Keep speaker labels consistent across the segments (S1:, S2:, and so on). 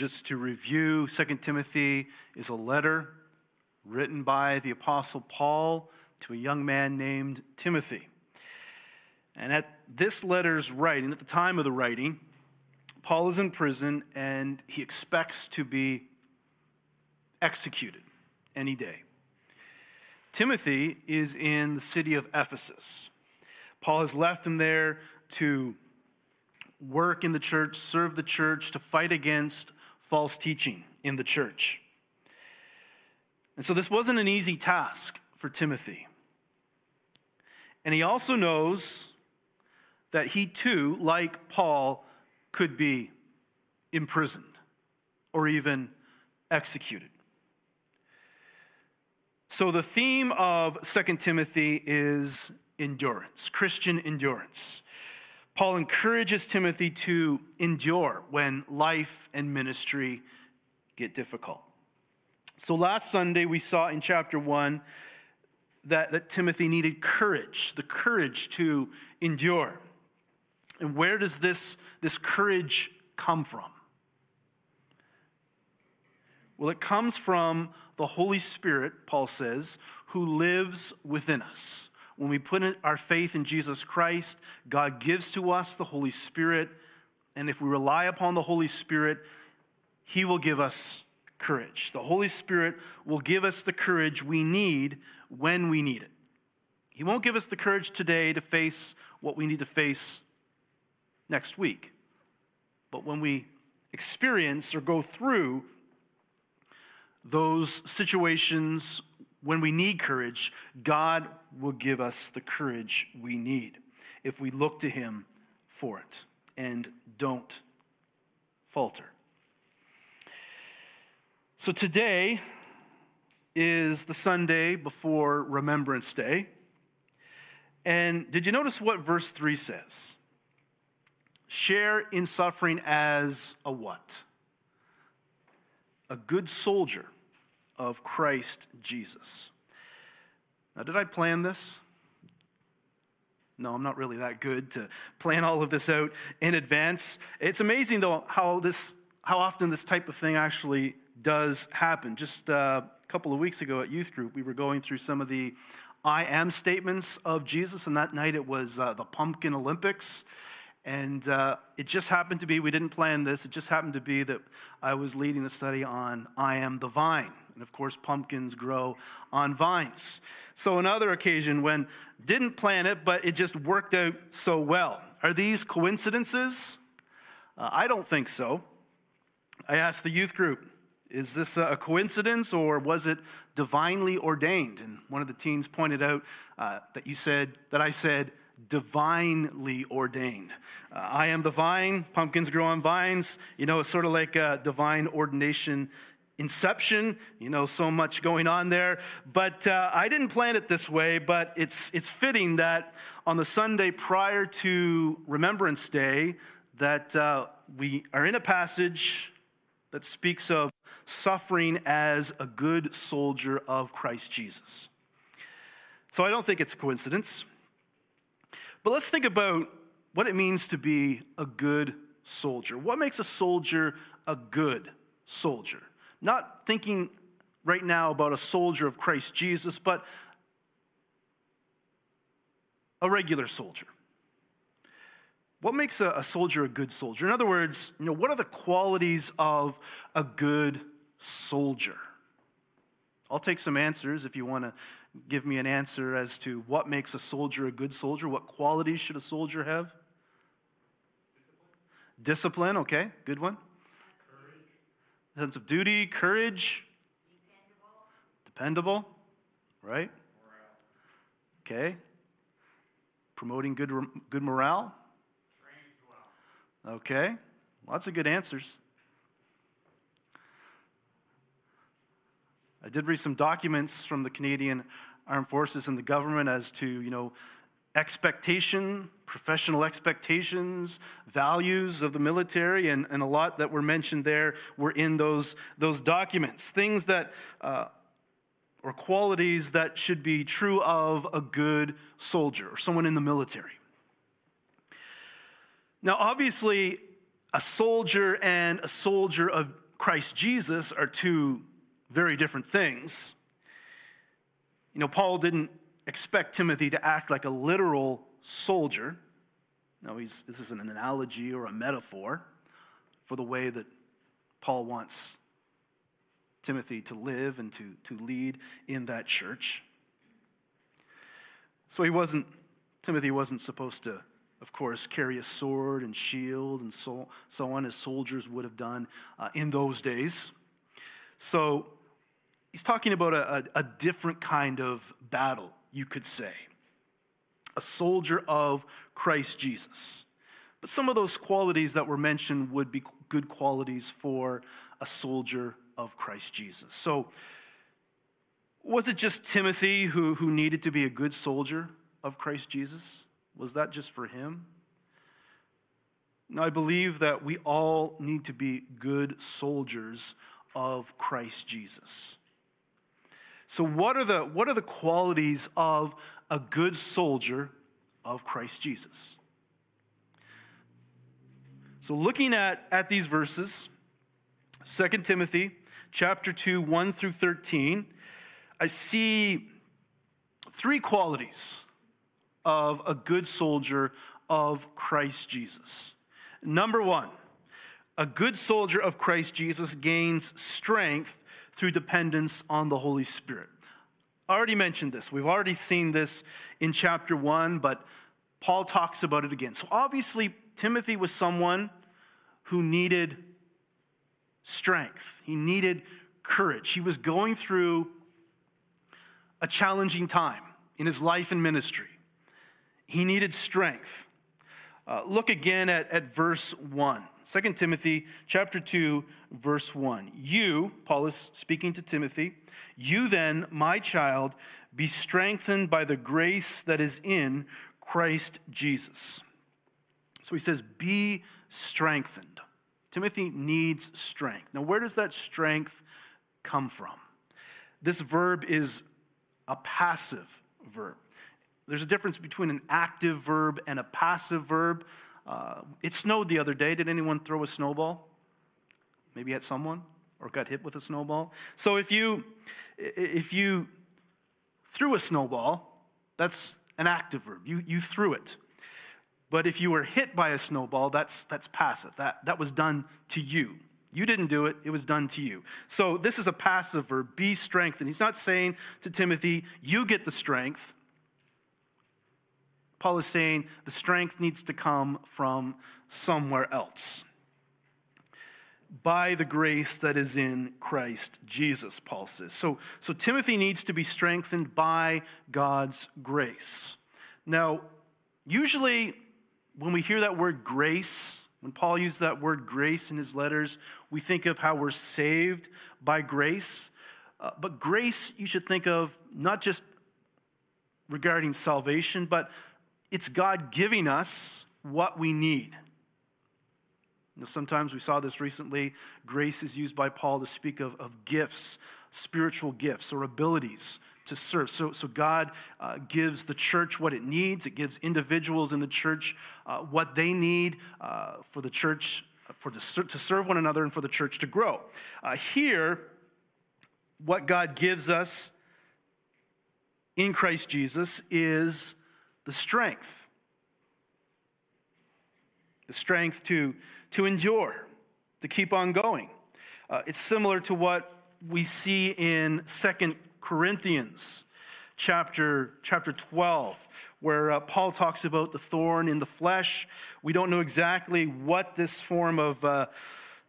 S1: just to review, 2 Timothy is a letter written by the Apostle Paul to a young man named Timothy. And at this letter's writing, at the time of the writing, Paul is in prison and he expects to be executed any day. Timothy is in the city of Ephesus. Paul has left him there to work in the church, serve the church, to fight against false teaching in the church. And so this wasn't an easy task for Timothy. And he also knows that he too, like Paul, could be imprisoned or even executed. So the theme of 2 Timothy is endurance, Christian endurance. Paul encourages Timothy to endure when life and ministry get difficult. So last Sunday, we saw in chapter 1 that, that Timothy needed courage, the courage to endure. And where does this, this courage come from? Well, it comes from the Holy Spirit, Paul says, who lives within us. When we put our faith in Jesus Christ, God gives to us the Holy Spirit. And if we rely upon the Holy Spirit, He will give us courage. The Holy Spirit will give us the courage we need when we need it. He won't give us the courage today to face what we need to face next week. But when we experience or go through those situations when we need courage, God will give us the courage we need if we look to Him for it and don't falter. So today is the Sunday before Remembrance Day. And did you notice what verse 3 says? Share in suffering as a what? A good soldier of Christ Jesus. Now, did I plan this? No, I'm not really that good to plan all of this out in advance. It's amazing, though, how, this, how often this type of thing actually does happen. Just uh, a couple of weeks ago at youth group, we were going through some of the I am statements of Jesus, and that night it was uh, the Pumpkin Olympics. And uh, it just happened to be, we didn't plan this, it just happened to be that I was leading a study on I am the vine. And of course, pumpkins grow on vines. So, another occasion when didn't plan it, but it just worked out so well. Are these coincidences? Uh, I don't think so. I asked the youth group, is this a coincidence or was it divinely ordained? And one of the teens pointed out uh, that you said, that I said, divinely ordained. Uh, I am the vine, pumpkins grow on vines. You know, it's sort of like a divine ordination inception you know so much going on there but uh, i didn't plan it this way but it's it's fitting that on the sunday prior to remembrance day that uh, we are in a passage that speaks of suffering as a good soldier of christ jesus so i don't think it's a coincidence but let's think about what it means to be a good soldier. What makes a soldier a good soldier? Not thinking right now about a soldier of Christ Jesus, but a regular soldier. What makes a, a, soldier a good soldier? In other words, you know, what are the qualities of a good soldier? I'll take some answers if you want to give me an answer as to what makes a soldier a good soldier. What qualities should a soldier have? Discipline, Discipline okay, good one. Sense of duty, courage. Dependable. Dependable, right? Morale. Okay. Promoting good, good morale. Well. Okay, lots of good answers. I did read some documents from the Canadian Armed Forces and the government as to, you know, expectation, professional expectations, values of the military, and, and a lot that were mentioned there were in those, those documents. Things that, uh, or qualities that should be true of a good soldier or someone in the military. Now, obviously, a soldier and a soldier of Christ Jesus are two very different things. You know, Paul didn't expect Timothy to act like a literal soldier. No, he's, this is an analogy or a metaphor for the way that Paul wants Timothy to live and to, to lead in that church. So he wasn't, Timothy wasn't supposed to, of course, carry a sword and shield and so, so on as soldiers would have done uh, in those days. So he's talking about a, a, a different kind of battle, you could say. A soldier of Christ Jesus. But some of those qualities that were mentioned would be good qualities for a soldier of Christ Jesus. So, was it just Timothy who, who needed to be a good soldier of Christ Jesus? Was that just for him? Now, I believe that we all need to be good soldiers of Christ Jesus. So, what are the, what are the qualities of a good soldier of Christ Jesus? So, looking at, at these verses, 2 Timothy chapter 2, 1 through 13, I see three qualities of a good soldier of Christ Jesus. Number one, a good soldier of Christ Jesus gains strength through dependence on the Holy Spirit. I already mentioned this. We've already seen this in chapter 1, but Paul talks about it again. So obviously, Timothy was someone who needed strength, he needed courage. He was going through a challenging time in his life and ministry. He needed strength. Uh, look again at, at verse 1. 2 Timothy chapter 2, verse 1. You, Paul is speaking to Timothy, you then, my child, be strengthened by the grace that is in Christ Jesus. So he says, be strengthened. Timothy needs strength. Now, where does that strength come from? This verb is a passive verb. There's a difference between an active verb and a passive verb. Uh, it snowed the other day. Did anyone throw a snowball? Maybe at someone or got hit with a snowball. So if you if you threw a snowball, that's an active verb. You you threw it. But if you were hit by a snowball, that's, that's passive. That, that was done to you. You didn't do it, it was done to you. So this is a passive verb, be strengthened. He's not saying to Timothy, you get the strength. Paul is saying the strength needs to come from somewhere else. By the grace that is in Christ Jesus, Paul says. So, so Timothy needs to be strengthened by God's grace. Now, usually when we hear that word grace, when Paul used that word grace in his letters, we think of how we're saved by grace. Uh, but grace, you should think of not just regarding salvation, but it's God giving us what we need. Sometimes we saw this recently. Grace is used by Paul to speak of, of gifts, spiritual gifts or abilities to serve. So, so God uh, gives the church what it needs, it gives individuals in the church uh, what they need uh, for the church for the, to serve one another and for the church to grow. Uh, here, what God gives us in Christ Jesus is the strength. The strength to, to endure, to keep on going. Uh, it's similar to what we see in Second Corinthians chapter, chapter 12, where uh, Paul talks about the thorn in the flesh. We don't know exactly what this form of uh,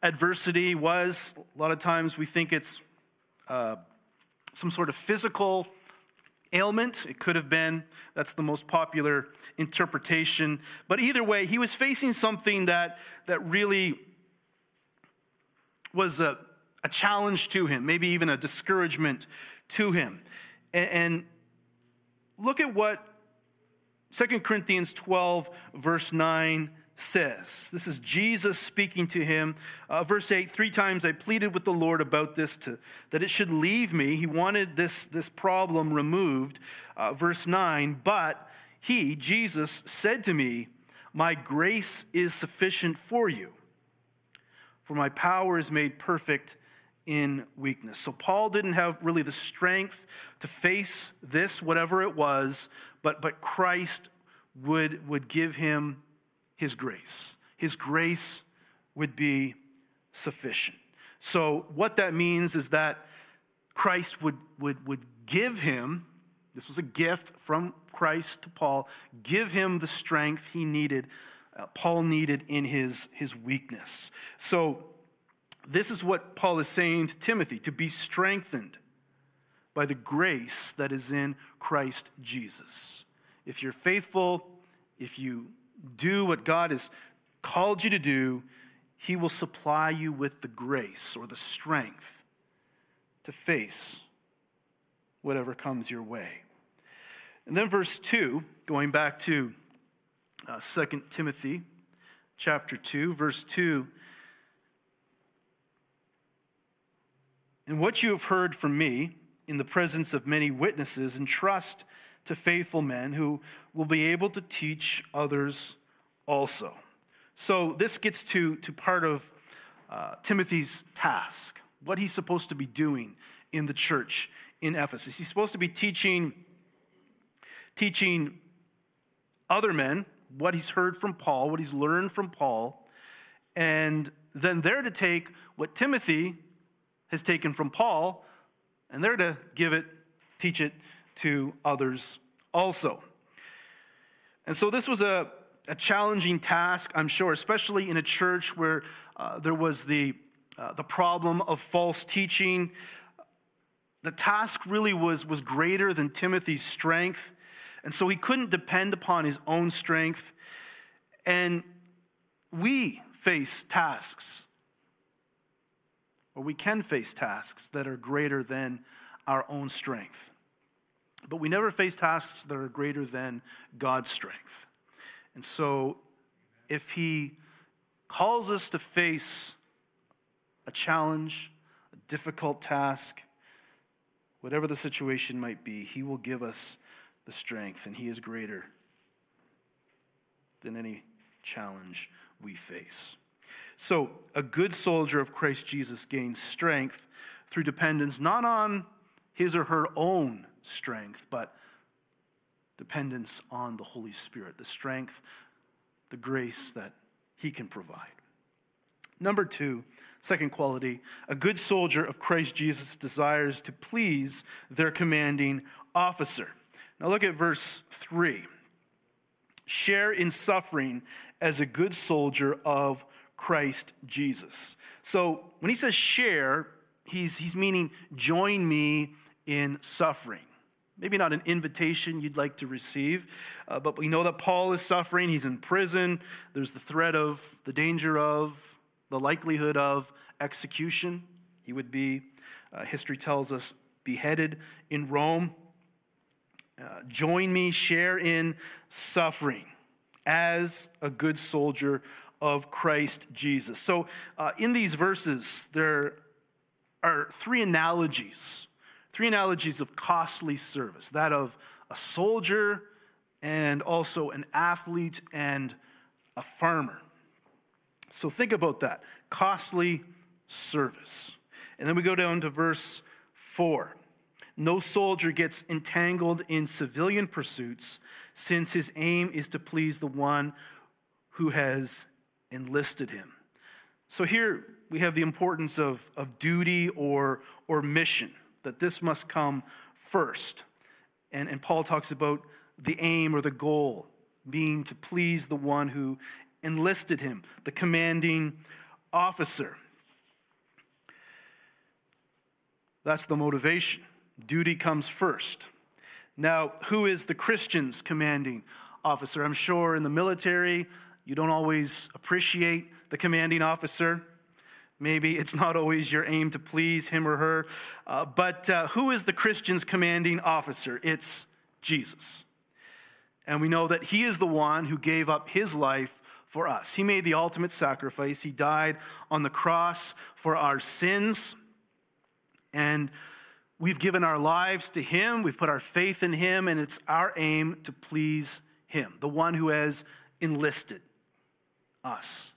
S1: adversity was. A lot of times we think it's uh, some sort of physical ailment. It could have been. That's the most popular interpretation. But either way, he was facing something that, that really was a, a challenge to him, maybe even a discouragement to him. And, and look at what 2 Corinthians 12, verse 9 says. This is Jesus speaking to him. Uh, verse 8 Three times I pleaded with the Lord about this, to, that it should leave me. He wanted this, this problem removed. Uh, verse 9 But he, Jesus, said to me, My grace is sufficient for you, For my power is made perfect in weakness. So Paul didn't have really the strength to face this, whatever it was, but, but Christ would, would give him his grace. His grace would be sufficient. So, what that means is that Christ would, would, would give him, this was a gift from Christ to Paul, give him the strength he needed, uh, Paul needed in his, his weakness. So, this is what Paul is saying to Timothy to be strengthened by the grace that is in Christ Jesus. If you're faithful, if you do what God has called you to do, He will supply you with the grace or the strength to face whatever comes your way. And then, verse 2, going back to uh, 2 Timothy chapter 2, verse 2 And what you have heard from me in the presence of many witnesses, entrust to faithful men who will be able to teach others also. So, this gets to, to part of uh, Timothy's task, what he's supposed to be doing in the church in Ephesus. He's supposed to be teaching, teaching other men what he's heard from Paul, what he's learned from Paul, and then they're to take what Timothy has taken from Paul, and they're to give it, teach it to others also. And so this was a, a challenging task, I'm sure, especially in a church where uh, there was the, uh, the problem of false teaching. The task really was, was greater than Timothy's strength. And so he couldn't depend upon his own strength. And we face tasks or we can face tasks that are greater than our own strength. But we never face tasks that are greater than God's strength. And so, if He calls us to face a challenge, a difficult task, whatever the situation might be, He will give us the strength, and He is greater than any challenge we face. So, a good soldier of Christ Jesus gains strength through dependence not on his or her own strength, but dependence on the Holy Spirit, the strength, the grace that he can provide. Number two, second quality, a good soldier of Christ Jesus desires to please their commanding officer. Now look at verse 3. Share in suffering as a good soldier of Christ Jesus. So when he says share, he's, he's meaning join me in suffering. Maybe not an invitation you'd like to receive, uh, but we know that Paul is suffering. He's in prison. There's the threat of, the danger of, the likelihood of execution. He would be, uh, history tells us, beheaded in Rome. Uh, join me, share in suffering as a good soldier of Christ Jesus. So, uh, in these verses, there are three analogies, three analogies of costly service that of a soldier, and also an athlete and a farmer. So, think about that costly service. And then we go down to verse 4. No soldier gets entangled in civilian pursuits, since his aim is to please the one who has enlisted him. So here we have the importance of, of duty or, or mission, that this must come first. And, and Paul talks about the aim or the goal being to please the one who enlisted him, the commanding officer. That's the motivation. Duty comes first. Now, who is the Christian's commanding officer? I'm sure in the military, you don't always appreciate the commanding officer. Maybe it's not always your aim to please him or her. Uh, but uh, who is the Christian's commanding officer? It's Jesus. And we know that he is the one who gave up his life for us. He made the ultimate sacrifice. He died on the cross for our sins. And we've given our lives to him. We've put our faith in him. And it's our aim to please him, the one who has enlisted us.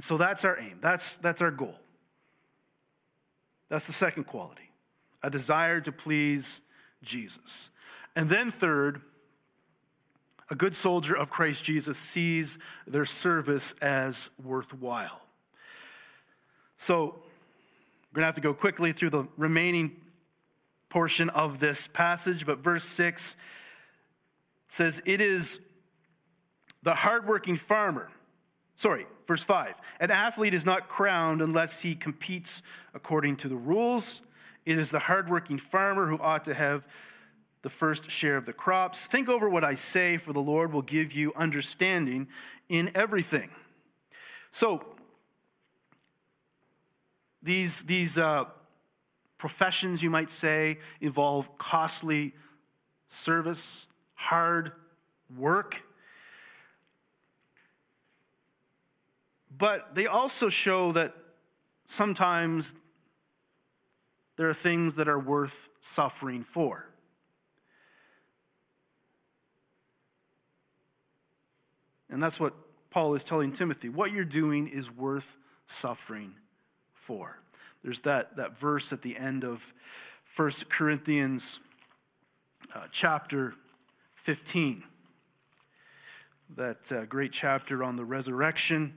S1: And so that's our aim. That's, that's our goal. That's the second quality a desire to please Jesus. And then, third, a good soldier of Christ Jesus sees their service as worthwhile. So, we're going to have to go quickly through the remaining portion of this passage, but verse 6 says, It is the hardworking farmer. Sorry, verse 5. An athlete is not crowned unless he competes according to the rules. It is the hardworking farmer who ought to have the first share of the crops. Think over what I say, for the Lord will give you understanding in everything. So, these, these uh, professions, you might say, involve costly service, hard work. But they also show that sometimes there are things that are worth suffering for. And that's what Paul is telling Timothy. What you're doing is worth suffering for. There's that, that verse at the end of 1 Corinthians uh, chapter 15, that uh, great chapter on the resurrection.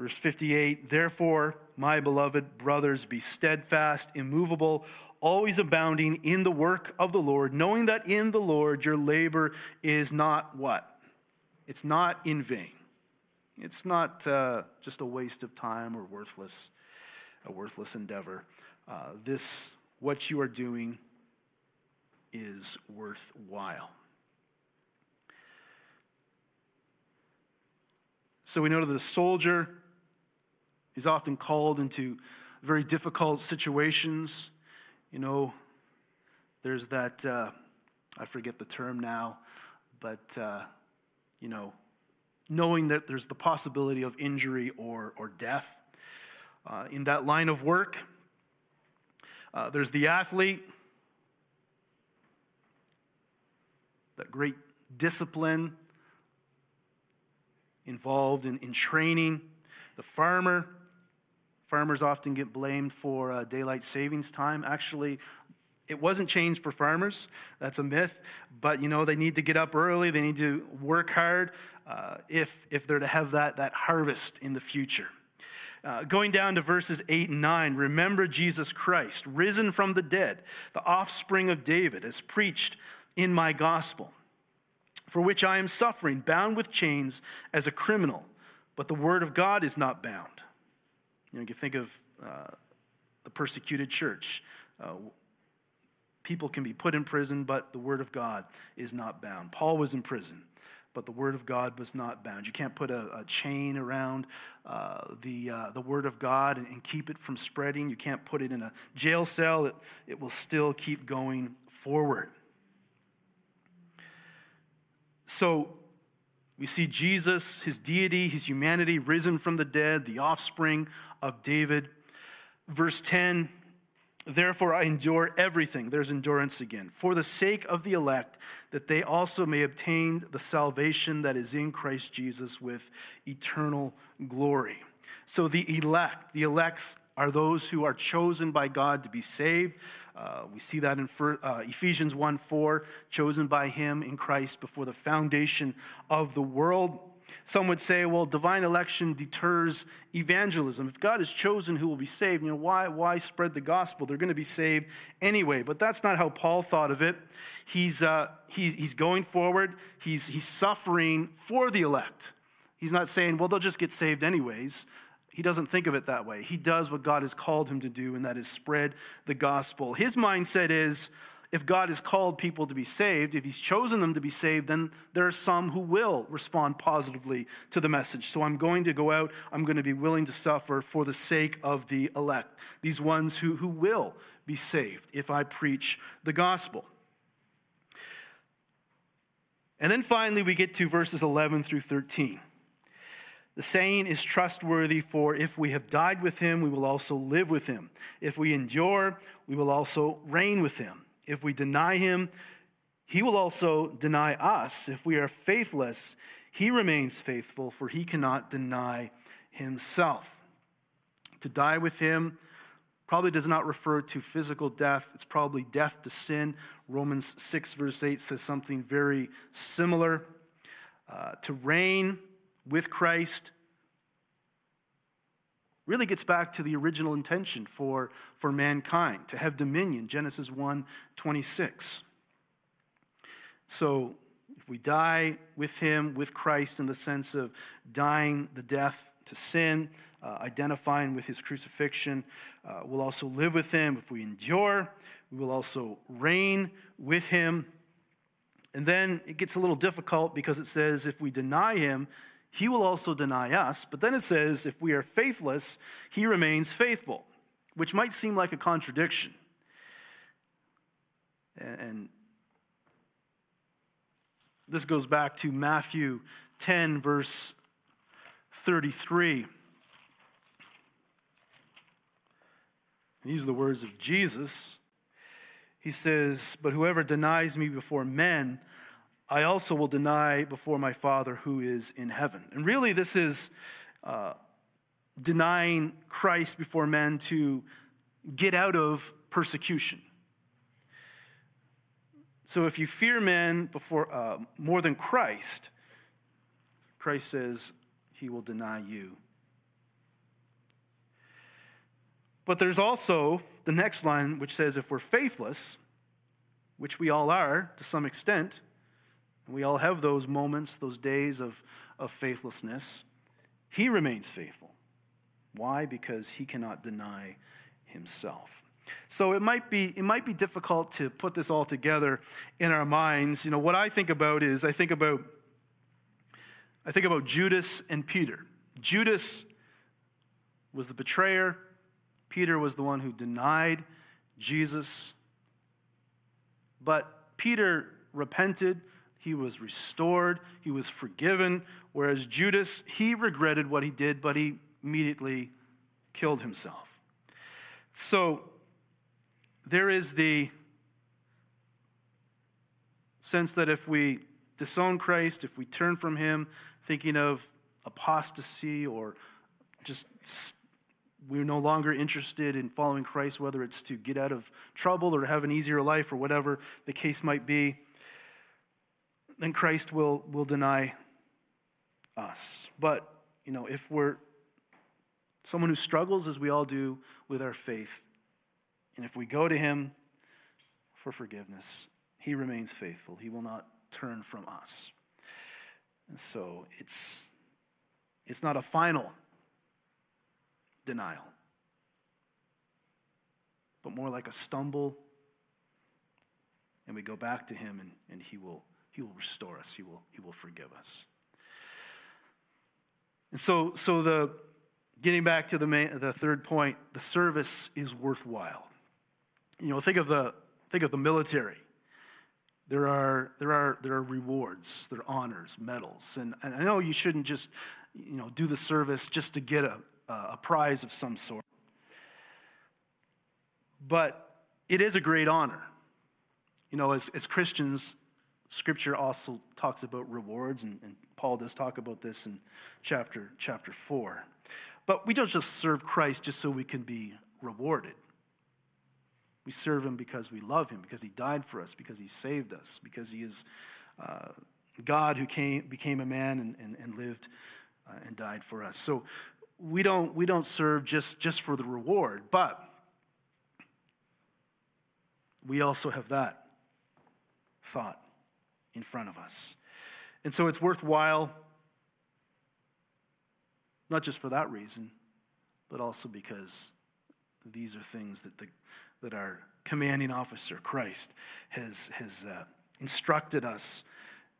S1: Verse 58 Therefore, my beloved brothers, be steadfast, immovable, always abounding in the work of the Lord, knowing that in the Lord your labor is not what? It's not in vain. It's not uh, just a waste of time or worthless, a worthless endeavor. Uh, this, what you are doing, is worthwhile. So we know that the soldier is often called into very difficult situations. You know, there's that, uh, I forget the term now, but, uh, you know, knowing that there's the possibility of injury or, or death. Uh, in that line of work, uh, there's the athlete, that great discipline involved in, in training. The farmer, farmers often get blamed for uh, daylight savings time. Actually, it wasn't changed for farmers. That's a myth. But, you know, they need to get up early. They need to work hard uh, if, if they're to have that, that harvest in the future. Uh, going down to verses 8 and 9, remember Jesus Christ, risen from the dead, the offspring of David, as preached in my gospel, for which I am suffering, bound with chains as a criminal, but the word of God is not bound. You know, you think of uh, the persecuted church. Uh, people can be put in prison, but the word of God is not bound. Paul was in prison, but the word of God was not bound. You can't put a, a chain around uh, the, uh, the word of God and, and, keep it from spreading. You can't put it in a jail cell, it, it will still keep going forward. So, we see Jesus, his deity, his humanity, risen from the dead, the offspring of David. Verse 10 Therefore, I endure everything. There's endurance again. For the sake of the elect, that they also may obtain the salvation that is in Christ Jesus with eternal glory. So, the elect, the elects are those who are chosen by God to be saved. Uh, we see that in uh, Ephesians 1 4, chosen by Him in Christ before the foundation of the world. Some would say, well, divine election deters evangelism. If God has chosen who will be saved, you know, why, why spread the gospel? They're going to be saved anyway. But that's not how Paul thought of it. He's, uh, he, he's going forward, he's, he's suffering for the elect. He's not saying, well, they'll just get saved anyways. He doesn't think of it that way. He does what God has called him to do, and that is spread the gospel. His mindset is, if God has called people to be saved, if He's chosen them to be saved, then there are some who will respond positively to the message. So I'm going to go out, I'm going to be willing to suffer for the sake of the elect, these ones who, who will be saved if I preach the gospel. And then finally, we get to verses 11 through 13. The saying is trustworthy, for if we have died with him, we will also live with him. If we endure, we will also reign with him. If we deny him, he will also deny us. If we are faithless, he remains faithful, for he cannot deny himself. To die with him probably does not refer to physical death, it's probably death to sin. Romans 6, verse 8 says something very similar. Uh, to reign with Christ really gets back to the original intention for, for mankind to have dominion genesis 1 26 so if we die with him with christ in the sense of dying the death to sin uh, identifying with his crucifixion uh, we'll also live with him. If we endure we will also reign with him. And then it gets a little difficult because it says if we deny him he will also deny us. But then it says, if we are faithless, he remains faithful, which might seem like a contradiction. And this goes back to Matthew 10, verse 33. These are the words of Jesus. He says, But whoever denies me before men, I also will deny before my Father who is in heaven. And really, this is uh, denying Christ before men to get out of persecution. So if you fear men before uh, more than Christ, Christ says he will deny you. But there's also the next line which says if we're faithless, which we all are to some extent, we all have those moments, those days of, of faithlessness. He remains faithful. Why? Because he cannot deny himself. So it might be it might be difficult to put this all together in our minds. You know, what I think about is I think about I think about Judas and Peter. Judas was the betrayer. Peter was the one who denied Jesus. But Peter repented, he was restored, he was forgiven, whereas Judas, he regretted what he did, but he immediately killed himself. So there is the sense that if we disown Christ, if we turn from him, thinking of apostasy or just we're no longer interested in following Christ, whether it's to get out of trouble or to have an easier life or whatever the case might be, then Christ will, will deny us. But, you know, if we're someone who struggles, as we all do, with our faith, and if we go to Him for forgiveness, He remains faithful. He will not turn from us. And so it's, it's not a final denial, but more like a stumble, and we go back to Him, and, and He will he will restore us, He will, he will forgive us. And so, so the getting back to the, main, the third point, the service is worthwhile. You know, think of the, think of the military. There are, there, are, there are rewards, there are honors, medals. And, and I know you shouldn't just you know, do the service just to get a, a prize of some sort. But it is a great honor. You know, as, as Christians, Scripture also talks about rewards, and, and, Paul does talk about this in chapter, chapter 4. But we don't just serve Christ just so we can be rewarded. We serve him because we love him, because he died for us, because he saved us, because he is uh, God who came, became a man and, and, and lived uh, and died for us. So we don't, we don't serve just, just for the reward, but we also have that thought in front of us. And so it's worthwhile, not just for that reason, but also because these are things that, the, that our commanding officer, Christ, has, has uh, instructed us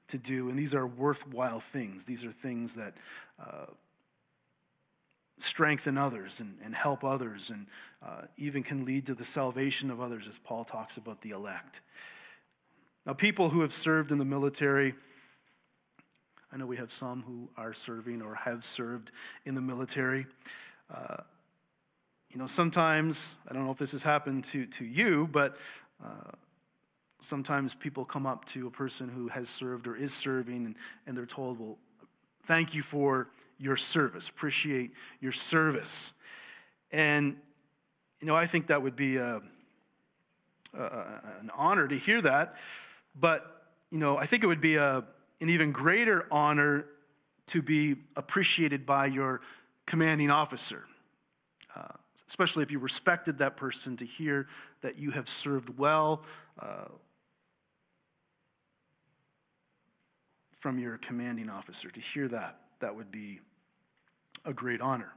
S1: to do. And these are worthwhile things. These are things that uh, strengthen others and, and help others and uh, even can lead to the salvation of others, as Paul talks about the elect. Now, people who have served in the military, I know we have some who are serving or have served in the military. Uh, you know, sometimes, I don't know if this has happened to, to you, but uh, sometimes people come up to a person who has served or is serving and, and they're told, well, Thank you for your service. Appreciate your service. And, you know, I think that would be a, a, an honor to hear that. But, you know, I think it would be a, an even greater honor to be appreciated by your commanding officer, uh, especially if you respected that person, to hear that you have served well uh, from your commanding officer. To hear that, that would be a great honor.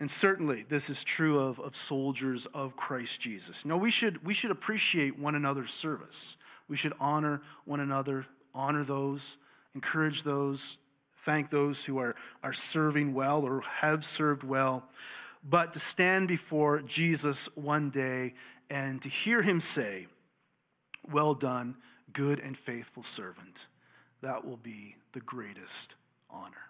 S1: And certainly, this is true of, of soldiers of Christ Jesus. No, we should, we should appreciate one another's service. We should honor one another, honor those, encourage those, thank those who are, are serving well or have served well. But to stand before Jesus one day and to hear him say, Well done, good and faithful servant, that will be the greatest honor.